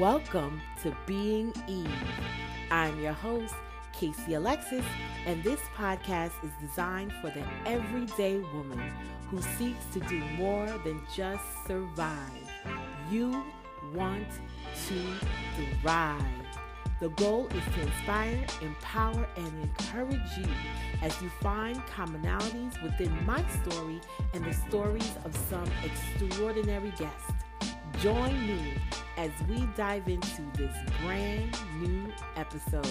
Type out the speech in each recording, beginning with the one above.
Welcome to Being Eve. I'm your host, Casey Alexis, and this podcast is designed for the everyday woman who seeks to do more than just survive. You want to thrive. The goal is to inspire, empower, and encourage you as you find commonalities within my story and the stories of some extraordinary guests. Join me as we dive into this brand new episode.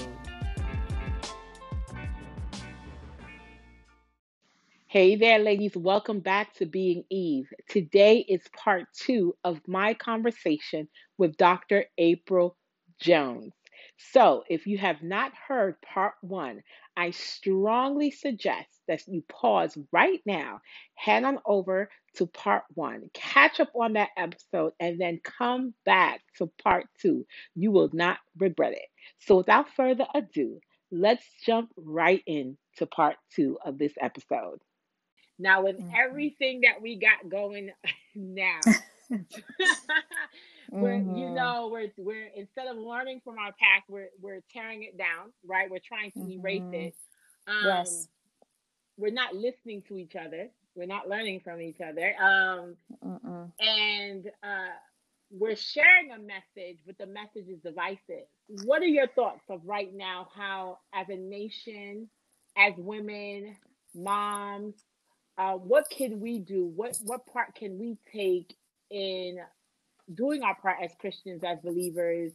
Hey there, ladies. Welcome back to Being Eve. Today is part two of my conversation with Dr. April Jones. So, if you have not heard part one, I strongly suggest that you pause right now, head on over to part one, catch up on that episode, and then come back to part two. You will not regret it. So, without further ado, let's jump right into part two of this episode. Now, with mm-hmm. everything that we got going now, we're mm-hmm. you know we're we're instead of learning from our past, we're we're tearing it down, right? We're trying to mm-hmm. erase it. Um, yes. We're not listening to each other. We're not learning from each other. Um, and uh, we're sharing a message, but the message is divisive. What are your thoughts of right now? How, as a nation, as women, moms, uh, what can we do? What what part can we take in doing our part as Christians, as believers?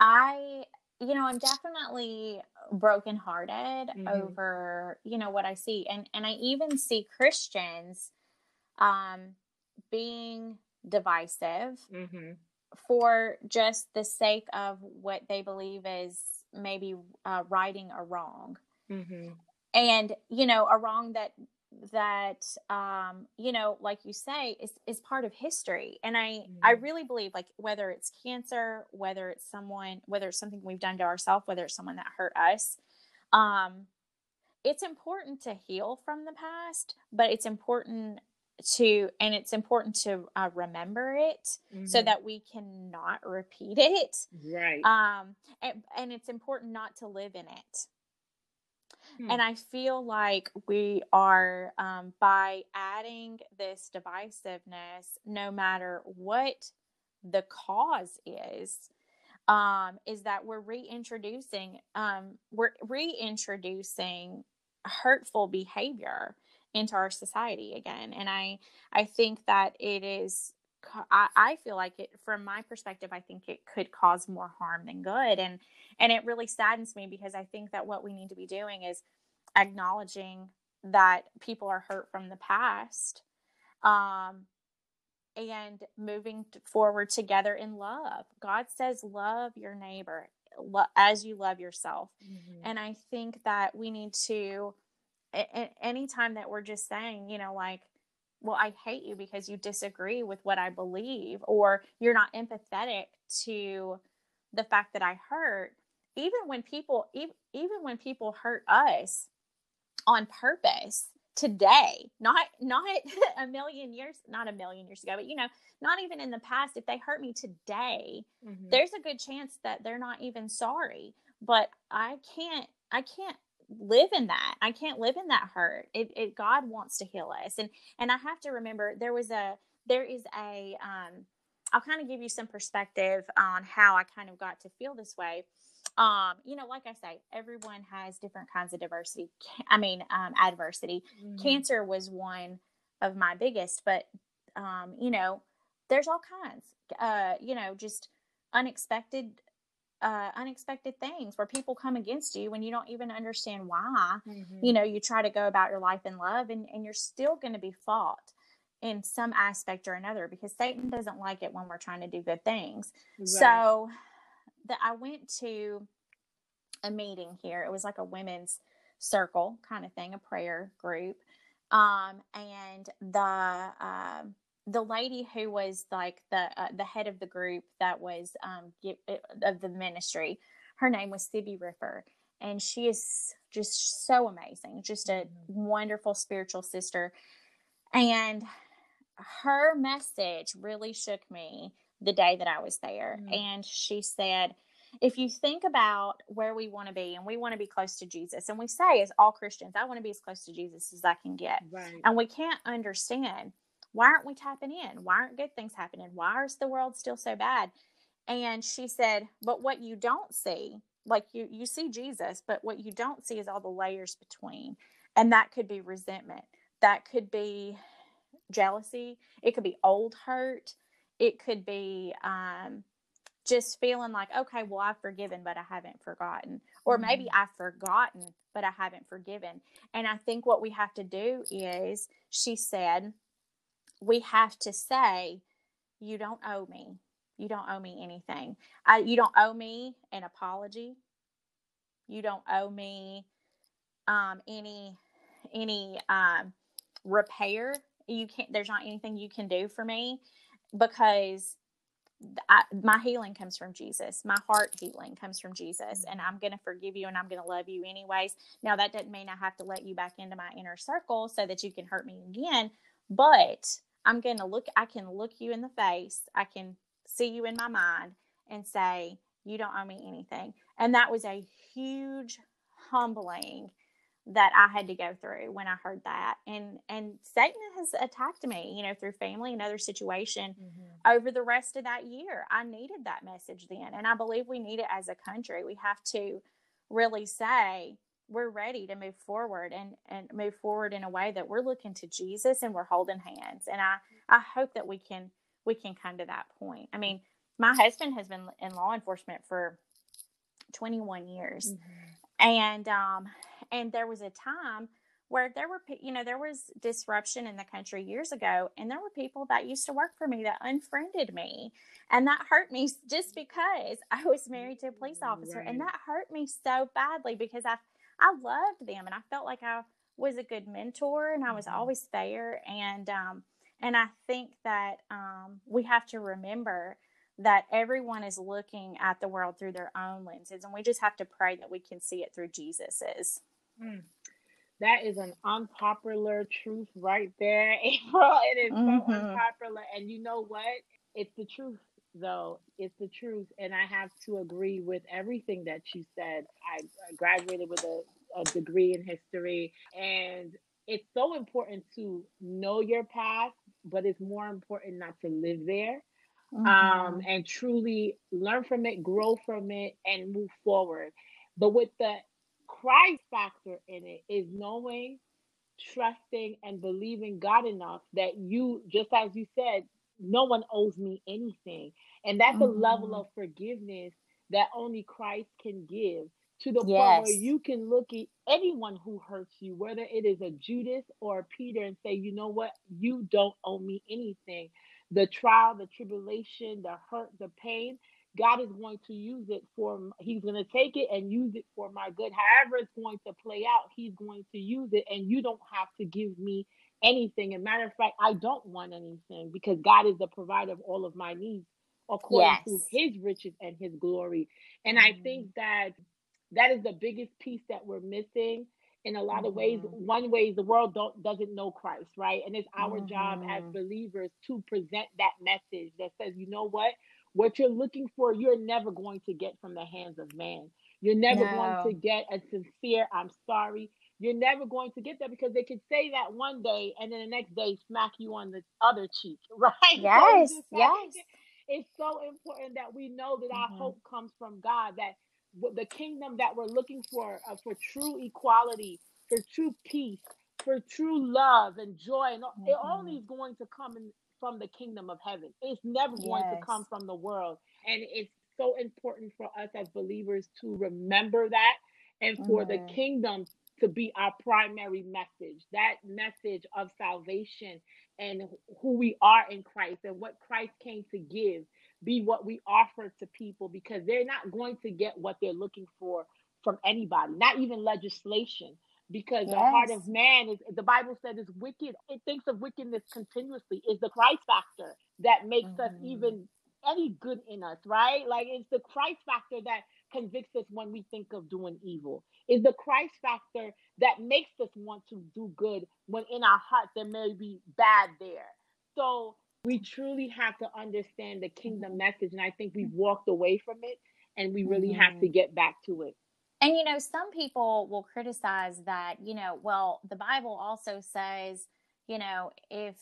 I, you know, I'm definitely brokenhearted mm-hmm. over, you know, what I see. And and I even see Christians um being divisive mm-hmm. for just the sake of what they believe is maybe uh, righting a wrong. Mm-hmm. And, you know, a wrong that that um you know like you say is is part of history and i mm-hmm. i really believe like whether it's cancer whether it's someone whether it's something we've done to ourselves whether it's someone that hurt us um it's important to heal from the past but it's important to and it's important to uh, remember it mm-hmm. so that we cannot repeat it right um and, and it's important not to live in it Hmm. And I feel like we are, um, by adding this divisiveness, no matter what the cause is, um, is that we're reintroducing, um, we're reintroducing hurtful behavior into our society again. And I, I think that it is I, I feel like it from my perspective i think it could cause more harm than good and and it really saddens me because i think that what we need to be doing is acknowledging that people are hurt from the past um and moving forward together in love god says love your neighbor as you love yourself mm-hmm. and i think that we need to anytime that we're just saying you know like well, I hate you because you disagree with what I believe, or you're not empathetic to the fact that I hurt. Even when people, even, even when people hurt us on purpose today, not not a million years, not a million years ago, but you know, not even in the past. If they hurt me today, mm-hmm. there's a good chance that they're not even sorry. But I can't, I can't live in that. I can't live in that hurt. It, it God wants to heal us. And and I have to remember there was a there is a um I'll kind of give you some perspective on how I kind of got to feel this way. Um, you know, like I say, everyone has different kinds of diversity. I mean, um, adversity. Mm-hmm. Cancer was one of my biggest, but um, you know, there's all kinds. Uh, you know, just unexpected uh, unexpected things where people come against you when you don't even understand why. Mm-hmm. You know, you try to go about your life in love and, and you're still going to be fought in some aspect or another because Satan doesn't like it when we're trying to do good things. Right. So that I went to a meeting here. It was like a women's circle kind of thing, a prayer group. Um, and the um, the lady who was like the uh, the head of the group that was um uh, of the ministry her name was Sibby Ripper and she is just so amazing just a mm-hmm. wonderful spiritual sister and her message really shook me the day that I was there. Mm-hmm. And she said, if you think about where we want to be and we want to be close to Jesus, and we say as all Christians, I want to be as close to Jesus as I can get. Right. And we can't understand why aren't we tapping in? Why aren't good things happening? Why is the world still so bad? And she said, but what you don't see, like you you see Jesus, but what you don't see is all the layers between. And that could be resentment. That could be jealousy. It could be old hurt. It could be um, just feeling like, okay, well, I've forgiven, but I haven't forgotten. Or mm-hmm. maybe I've forgotten, but I haven't forgiven. And I think what we have to do is, she said, we have to say, you don't owe me. You don't owe me anything. I, you don't owe me an apology. You don't owe me um, any any um, repair. You can't. There's not anything you can do for me because I, my healing comes from Jesus. My heart healing comes from Jesus, and I'm going to forgive you and I'm going to love you anyways. Now, that doesn't mean I have to let you back into my inner circle so that you can hurt me again, but I'm going to look, I can look you in the face. I can see you in my mind and say, You don't owe me anything. And that was a huge humbling that I had to go through when I heard that. And and Satan has attacked me, you know, through family and other situation mm-hmm. over the rest of that year. I needed that message then. And I believe we need it as a country. We have to really say we're ready to move forward and and move forward in a way that we're looking to Jesus and we're holding hands. And I I hope that we can we can come to that point. I mean, my husband has been in law enforcement for 21 years. Mm-hmm. And um and there was a time where there were you know there was disruption in the country years ago and there were people that used to work for me that unfriended me and that hurt me just because i was married to a police officer right. and that hurt me so badly because i i loved them and i felt like i was a good mentor and i was mm-hmm. always there and um and i think that um we have to remember that everyone is looking at the world through their own lenses and we just have to pray that we can see it through jesus's mm. That is an unpopular truth right there, April. It is mm-hmm. so unpopular. And you know what? It's the truth, though. It's the truth. And I have to agree with everything that you said. I, graduated with a, a degree in history. And it's so important to know your past, but it's more important not to live there. Mm-hmm. Um, and truly learn from it, grow from it, and move forward. But with the Christ factor in it is knowing, trusting, and believing God enough that you, just as you said, no one owes me anything. And that's mm-hmm. a level of forgiveness that only Christ can give to the yes. point where you can look at anyone who hurts you, whether it is a Judas or a Peter, and say, you know what, you don't owe me anything. The trial, the tribulation, the hurt, the pain, God is going to use it for, He's going to take it and use it for my good. However, it's going to play out, He's going to use it, and you don't have to give me anything. And matter of fact, I don't want anything because God is the provider of all of my needs according yes. to His riches and His glory. And mm-hmm. I think that that is the biggest piece that we're missing in a lot mm-hmm. of ways mm-hmm. one way is the world don't doesn't know christ right and it's our mm-hmm. job as mm-hmm. believers to present that message that says you know what what you're looking for, you're never going to get from the hands of man. You're never no. going to get a sincere, I'm sorry. You're never going to get there because they could say that one day and then the next day smack you on the other cheek, right? Yes, so yes. It's so important that we know that mm-hmm. our hope comes from God, that the kingdom that we're looking for, uh, for true equality, for true peace, for true love and joy, and mm-hmm. it only is going to come in, from the kingdom of heaven. It's never going yes. to come from the world. And it's so important for us as believers to remember that and for mm-hmm. the kingdom to be our primary message that message of salvation and who we are in Christ and what Christ came to give be what we offer to people because they're not going to get what they're looking for from anybody, not even legislation because yes. the heart of man is the bible said is wicked it thinks of wickedness continuously is the christ factor that makes mm-hmm. us even any good in us right like it's the christ factor that convicts us when we think of doing evil is the christ factor that makes us want to do good when in our heart there may be bad there so We truly have to understand the kingdom message. And I think we've walked away from it and we really mm-hmm. have to get back to it. And you know, some people will criticize that, you know, well, the Bible also says, you know, if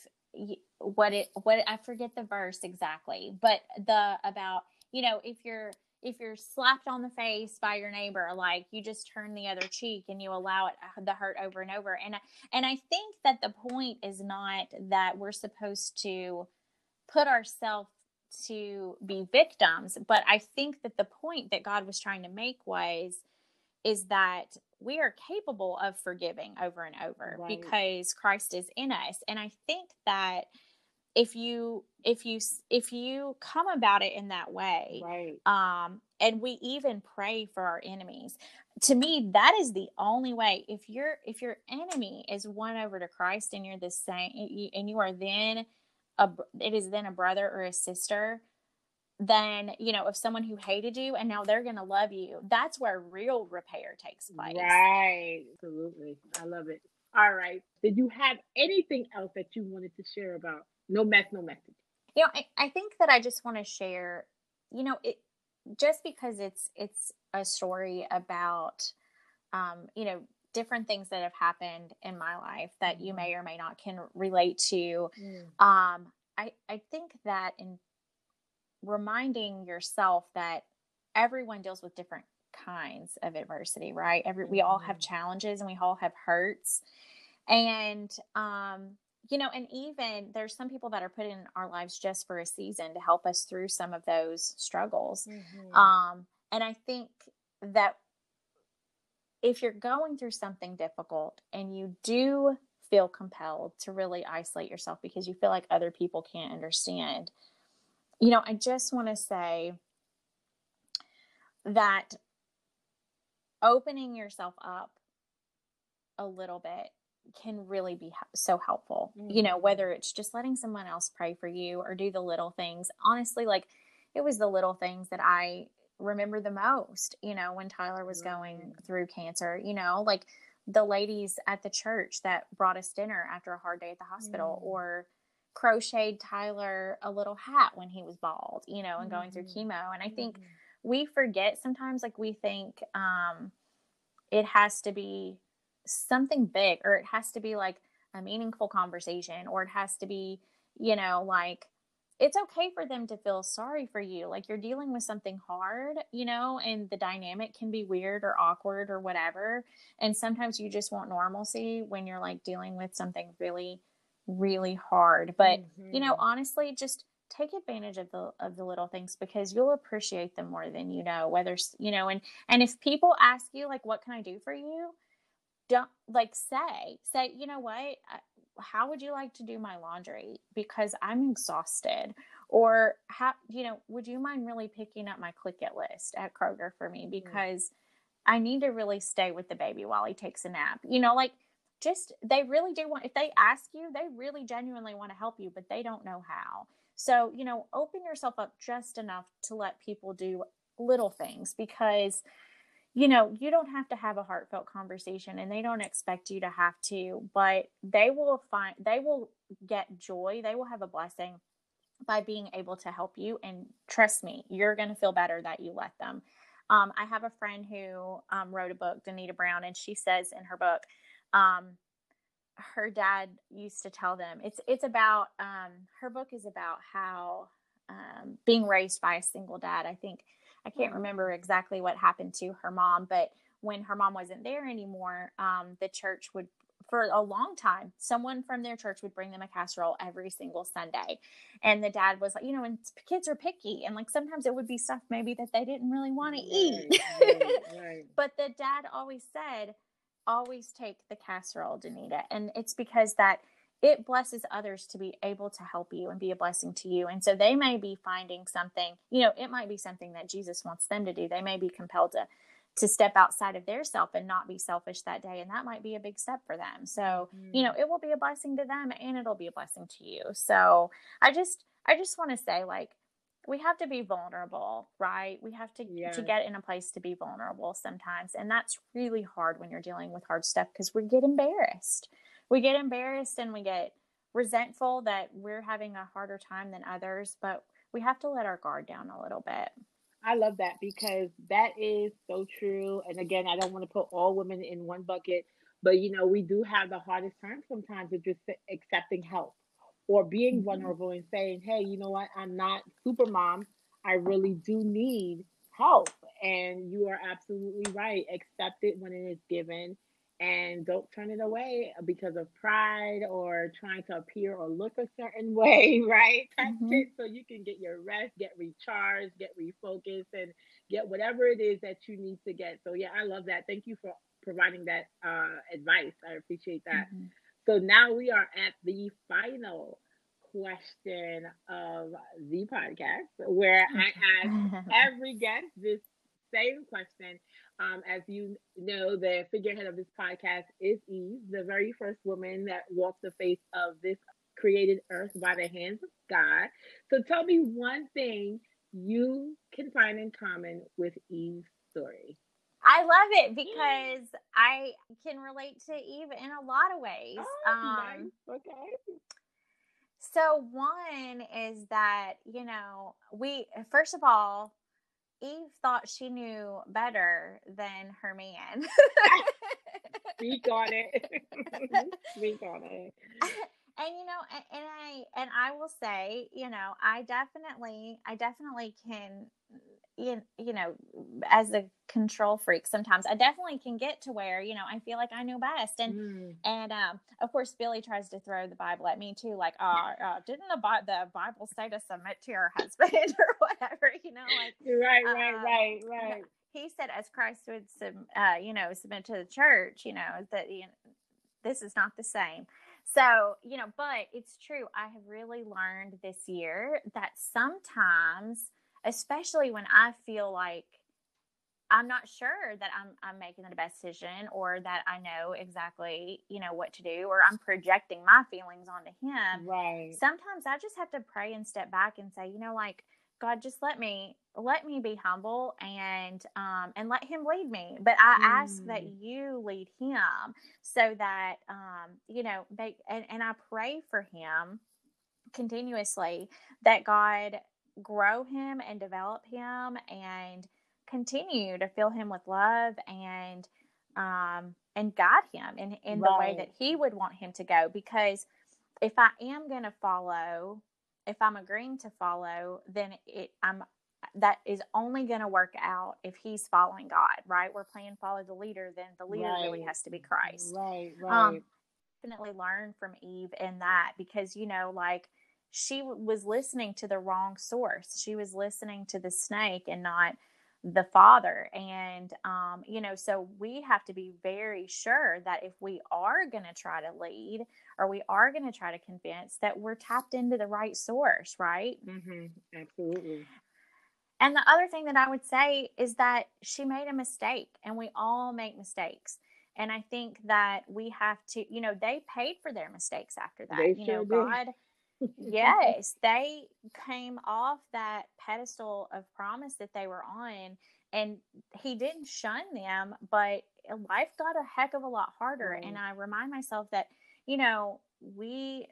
what it what I forget the verse exactly, but the about, you know, if you're if you're slapped on the face by your neighbor like you just turn the other cheek and you allow it uh, the hurt over and over and and I think that the point is not that we're supposed to put ourselves to be victims but I think that the point that God was trying to make was is that we are capable of forgiving over and over right. because Christ is in us. And I think that if you if you if you come about it in that way right. um and we even pray for our enemies to me that is the only way. If your if your enemy is won over to christ and you're the same and you are then a it is then a brother or a sister then you know if someone who hated you and now they're going to love you that's where real repair takes place. Right. Absolutely. I love it. All right. Did you have anything else that you wanted to share about? No mess no message you know I, I think that i just want to share you know it just because it's it's a story about um you know different things that have happened in my life that you mm-hmm. may or may not can relate to mm. um i i think that in reminding yourself that everyone deals with different kinds of adversity, right? Every we all have mm-hmm. challenges and we all have hurts. And um you know, and even there's some people that are put in our lives just for a season to help us through some of those struggles. Mm-hmm. Um and I think that if you're going through something difficult and you do feel compelled to really isolate yourself because you feel like other people can't understand, you know, I just want to say that opening yourself up a little bit can really be so helpful. Mm-hmm. You know, mm-hmm. whether it's just letting someone else pray for you or do the little things. Honestly, like it was the little things that I remember the most, you know, when Tyler was going through cancer, you know, like the ladies at the church that brought us dinner after a hard day at the hospital mm-hmm. or crocheted Tyler a little hat when he was bald, you know, and going mm-hmm. through chemo. And I think mm-hmm. we forget sometimes, like, we think um, it has to be something big or it has to be like a meaningful conversation or it has to be, you know, like, it's okay for them to feel sorry for you. Like you're dealing with something hard, you know, and the dynamic can be weird or awkward or whatever. And sometimes you just want normalcy when you're like dealing with something really really hard. But mm-hmm. you know, mm-hmm. honestly, just take advantage of the of the little things because you'll appreciate them more than you know. Whether you know, and and if people ask you like, "What can I do for you?" Don't like say say, you know what. how would you like to do my laundry because i'm exhausted or how you know would you mind really picking up my click it list at kroger for me mm. because mm-hmm. i need to really stay with the baby while he takes a nap you know like just they really do want if they ask you they really genuinely want to help you but they don't know how so you know open yourself up just enough to let people do little things because you know you don't have to have a heartfelt conversation and they don't expect you to have to but they will find they will get joy they will have a blessing by being able to help you and trust me you're going to feel better that you let them um, i have a friend who um, wrote a book danita brown and she says in her book um, her dad used to tell them it's it's about um, her book is about how um, being raised by a single dad. I think I can't remember exactly what happened to her mom, but when her mom wasn't there anymore, um, the church would for a long time, someone from their church would bring them a casserole every single Sunday. And the dad was like, you know, and kids are picky. And like sometimes it would be stuff maybe that they didn't really want to eat. Right, right. but the dad always said, always take the casserole, Danita. And it's because that it blesses others to be able to help you and be a blessing to you. And so they may be finding something, you know, it might be something that Jesus wants them to do. They may be compelled to to step outside of their self and not be selfish that day and that might be a big step for them. So, mm. you know, it will be a blessing to them and it'll be a blessing to you. So, I just I just want to say like we have to be vulnerable, right? We have to to get in a place to be vulnerable sometimes, and that's really hard when you're dealing with hard stuff because we get embarrassed. We get embarrassed and we get resentful that we're having a harder time than others, but we have to let our guard down a little bit. I love that because that is so true. And again, I don't want to put all women in one bucket, but you know, we do have the hardest time sometimes with just accepting help or being mm-hmm. vulnerable and saying, hey, you know what, I'm not super mom. I really do need help. And you are absolutely right. Accept it when it is given and don't turn it away because of pride or trying to appear or look a certain way, right? Touch mm-hmm. it so you can get your rest, get recharged, get refocused, and get whatever it is that you need to get. So, yeah, I love that. Thank you for providing that uh, advice. I appreciate that. Mm-hmm. So, now we are at the final question of the podcast where I ask every guest this same question. Um, as you know, the figurehead of this podcast is Eve, the very first woman that walked the face of this created earth by the hands of God. So tell me one thing you can find in common with Eve's story. I love it because I can relate to Eve in a lot of ways. Oh, um, nice. Okay. So one is that, you know, we first of all, Eve thought she knew better than her man. we got it. we got it. And you know, and, and I and I will say, you know, I definitely, I definitely can you, you know, as a control freak, sometimes I definitely can get to where, you know, I feel like I know best. And, mm. and, um, of course, Billy tries to throw the Bible at me too. Like, uh, uh didn't the, Bi- the Bible say to submit to your husband or whatever, you know, like, right, right, uh, right, right. He said, as Christ would, sub, uh, you know, submit to the church, you know, that, you know, this is not the same. So, you know, but it's true. I have really learned this year that sometimes especially when I feel like I'm not sure that I'm I'm making the best decision or that I know exactly, you know, what to do or I'm projecting my feelings onto him. Right. Sometimes I just have to pray and step back and say, you know, like God, just let me let me be humble and um and let him lead me. But I mm. ask that mm. you lead him so that um, you know, make and, and I pray for him continuously that God grow him and develop him and continue to fill him with love and um and guide him in in right. the way that he would want him to go because if I am going to follow if I'm agreeing to follow then it I'm that is only going to work out if he's following God, right? We're playing follow the leader, then the leader right. really has to be Christ. Right, um, right. Um, definitely learn from Eve in that because, you know, like she was listening to the wrong source. She was listening to the snake and not the father. And, um, you know, so we have to be very sure that if we are going to try to lead or we are going to try to convince, that we're tapped into the right source, right? Mm-hmm. Absolutely. And the other thing that I would say is that she made a mistake, and we all make mistakes. And I think that we have to, you know, they paid for their mistakes after that. They you sure know, did. God yes, they came off that pedestal of promise that they were on, and he didn't shun them, but life got a heck of a lot harder. And I remind myself that, you know, we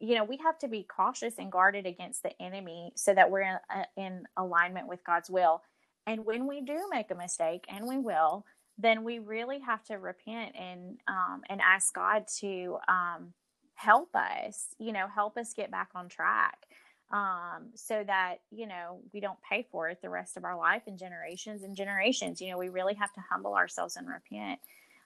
you know we have to be cautious and guarded against the enemy so that we're in, uh, in alignment with god's will and when we do make a mistake and we will then we really have to repent and um, and ask god to um, help us, you know, help us get back on track um, so that, you know, we don't pay for it the rest of our life and generations and generations. You know, we really have to humble ourselves and repent.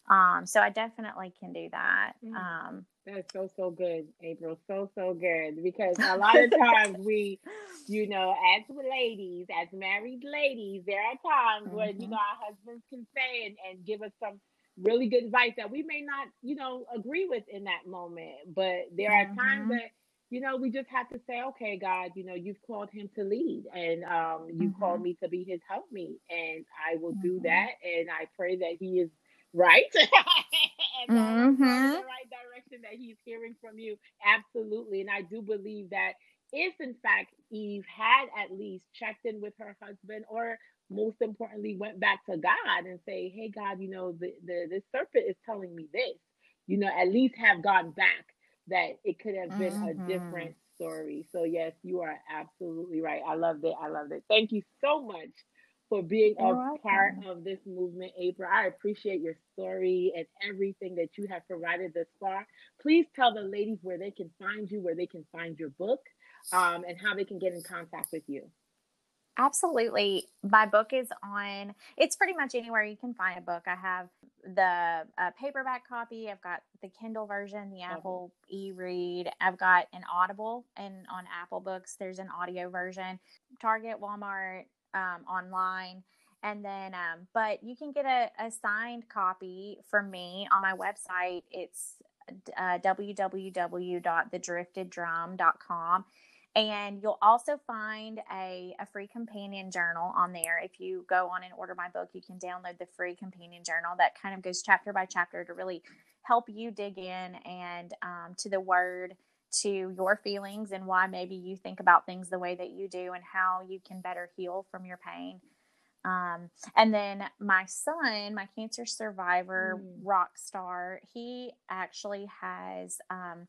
Um, so I definitely can do that. Mm. Um, That's so, so good, April. So, so good. Because a lot of times we, you know, as ladies, as married ladies, there are times mm-hmm. when, you know, our husbands can say and, and give us some really good advice that we may not, you know, agree with in that moment. But there mm-hmm. are times mm-hmm. that, you know, we just have to say, okay, God, you know, you've called him to lead and um, you mm-hmm. called me to be his helpmeet. And I will mm-hmm. do that. And I pray that he is right and mm-hmm. the right direction that he's hearing from you. Absolutely. And I do believe that if in fact Eve had at least checked in with her husband or most importantly went back to God and say, "Hey God, you know the the, the serpent is telling me this." You know, at least have gone back that it could have been mm-hmm. a different story. So yes, you are absolutely right. I loved it. I loved it. Thank you so much for being You're a welcome. part of this movement, April. I appreciate your story and everything that you have provided thus far. Please tell the ladies where they can find you, where they can find your book, um, and how they can get in contact with you. Absolutely. My book is on, it's pretty much anywhere you can find a book. I have the uh, paperback copy, I've got the Kindle version, the Apple e read, I've got an Audible, and on Apple Books, there's an audio version, Target, Walmart, um, online. And then, um, but you can get a, a signed copy from me on my website. It's uh, www.thedrifteddrum.com and you'll also find a, a free companion journal on there. If you go on and order my book, you can download the free companion journal that kind of goes chapter by chapter to really help you dig in and um, to the word, to your feelings, and why maybe you think about things the way that you do, and how you can better heal from your pain. Um, and then my son, my cancer survivor, mm. rock star, he actually has um,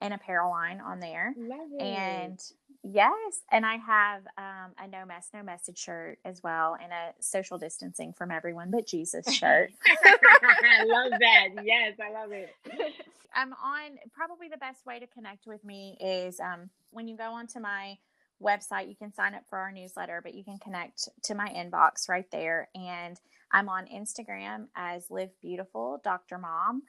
an apparel line on there. And yes, and I have um, a no mess, no message shirt as well, and a social distancing from everyone but Jesus shirt. I love that. Yes, I love it. I'm on probably the best way to connect with me is um, when you go onto my website, you can sign up for our newsletter, but you can connect to my inbox right there. And I'm on Instagram as Live Beautiful Dr. Mom.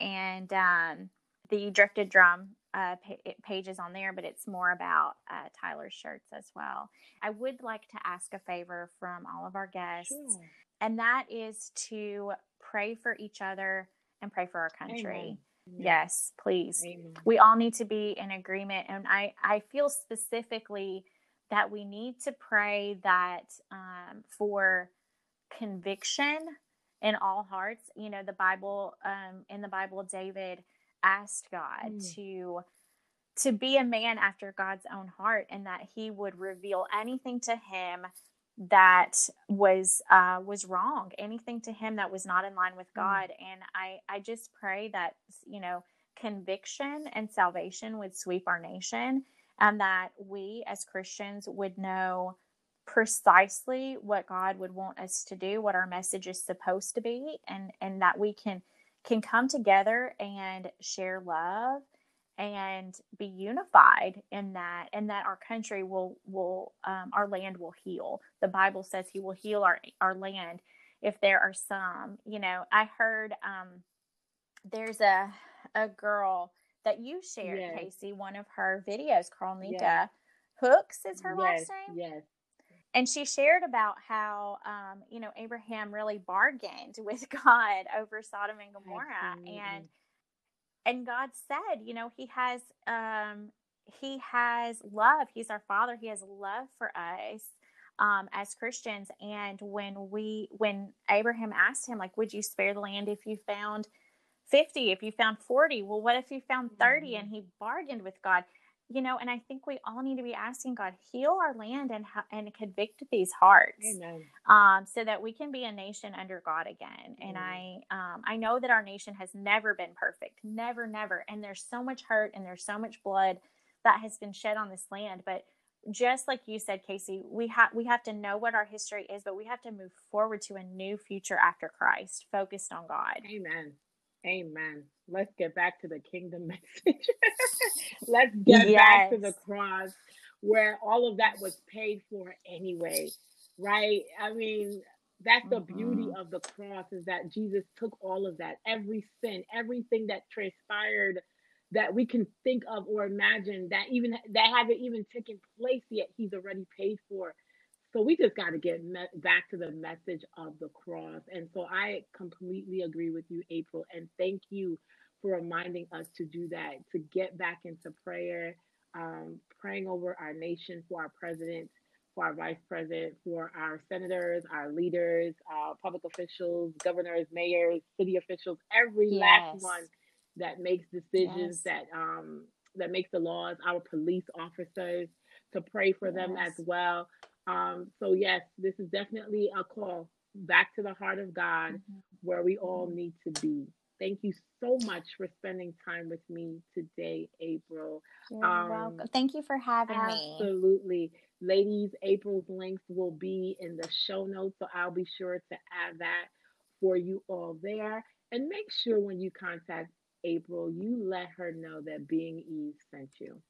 And um, the Drifted Drum uh, pages on there, but it's more about uh, Tyler's shirts as well. I would like to ask a favor from all of our guests, sure. and that is to pray for each other and pray for our country. Amen. Yes, please. Amen. We all need to be in agreement. And I, I feel specifically that we need to pray that um, for conviction in all hearts. You know, the Bible, um, in the Bible, David asked God mm. to to be a man after God's own heart and that he would reveal anything to him that was uh, was wrong anything to him that was not in line with mm. god mm. and i i just pray that you know conviction and salvation would sweep our nation and that we as christians would know precisely what god would want us to do what our message is supposed to be and and that we can can come together and share love and be unified in that and that our country will will um, our land will heal the bible says he will heal our our land if there are some you know i heard um there's a a girl that you shared yes. casey one of her videos carlnika yes. hooks is her yes. last name yes and she shared about how um, you know abraham really bargained with god over sodom and gomorrah and and god said you know he has um, he has love. He's our father. He has love for us um, as christians. And when we when abraham asked him like would you spare the land if you found 50 if you found 40 well what if you found 30 mm-hmm. and he bargained with god you know, and I think we all need to be asking God, heal our land and and convict these hearts, um, so that we can be a nation under God again. And I um, I know that our nation has never been perfect, never, never, and there's so much hurt and there's so much blood that has been shed on this land, but just like you said casey we have we have to know what our history is but we have to move forward to a new future after christ focused on god. Amen amen let's get back to the kingdom message. let's get yes. back to the cross where all of that was paid for anyway, right? I mean, that's the mm-hmm. beauty of the cross is that Jesus took all of that, every sin, everything that transpired that we can think of or imagine that even that haven't even taken place yet, he's already paid for. So we just got to get me- back to the message of the cross. And so I completely agree with you, April. And thank you for reminding us to do that, to get back into prayer, um, praying over our nation, for our president, for our vice president, for our senators, our leaders, our public officials, governors, mayors, city officials, every yes. last one that makes decisions yes. that um, that makes the laws, our police officers, to pray for yes. them as well. Um, so yes, this is definitely a call back to the heart of God, mm-hmm. where we all need to be Thank you so much for spending time with me today, April. You're um, welcome. Thank you for having absolutely. me. Absolutely. Ladies, April's links will be in the show notes, so I'll be sure to add that for you all there. And make sure when you contact April, you let her know that Being Eve sent you.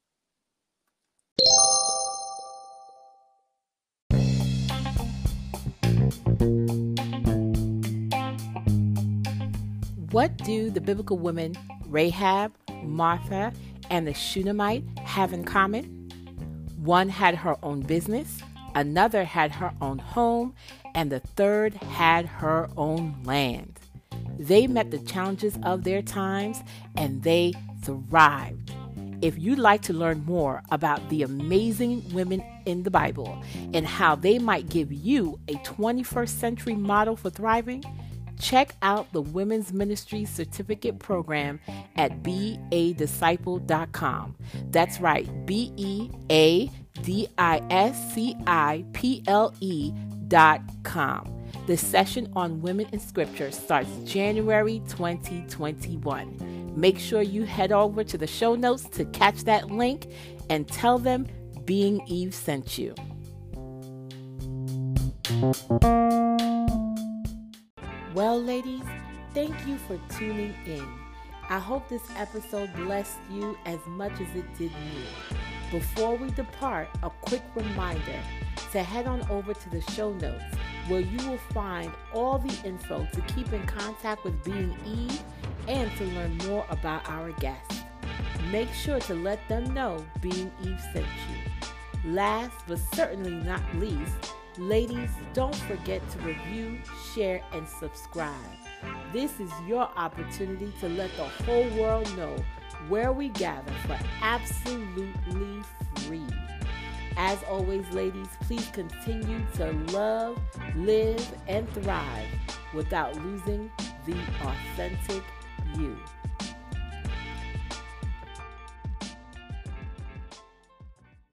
What do the biblical women Rahab, Martha, and the Shunammite have in common? One had her own business, another had her own home, and the third had her own land. They met the challenges of their times and they thrived. If you'd like to learn more about the amazing women in the Bible and how they might give you a 21st century model for thriving, check out the Women's Ministry Certificate Program at beadisciple.com. That's right, B E A D I S C I P L E.com. The session on women in scripture starts January 2021. Make sure you head over to the show notes to catch that link and tell them Being Eve sent you. Well, ladies, thank you for tuning in. I hope this episode blessed you as much as it did me. Before we depart, a quick reminder to head on over to the show notes where you will find all the info to keep in contact with Being Eve and to learn more about our guests. Make sure to let them know Being Eve sent you. Last but certainly not least, Ladies, don't forget to review, share, and subscribe. This is your opportunity to let the whole world know where we gather for absolutely free. As always, ladies, please continue to love, live, and thrive without losing the authentic you.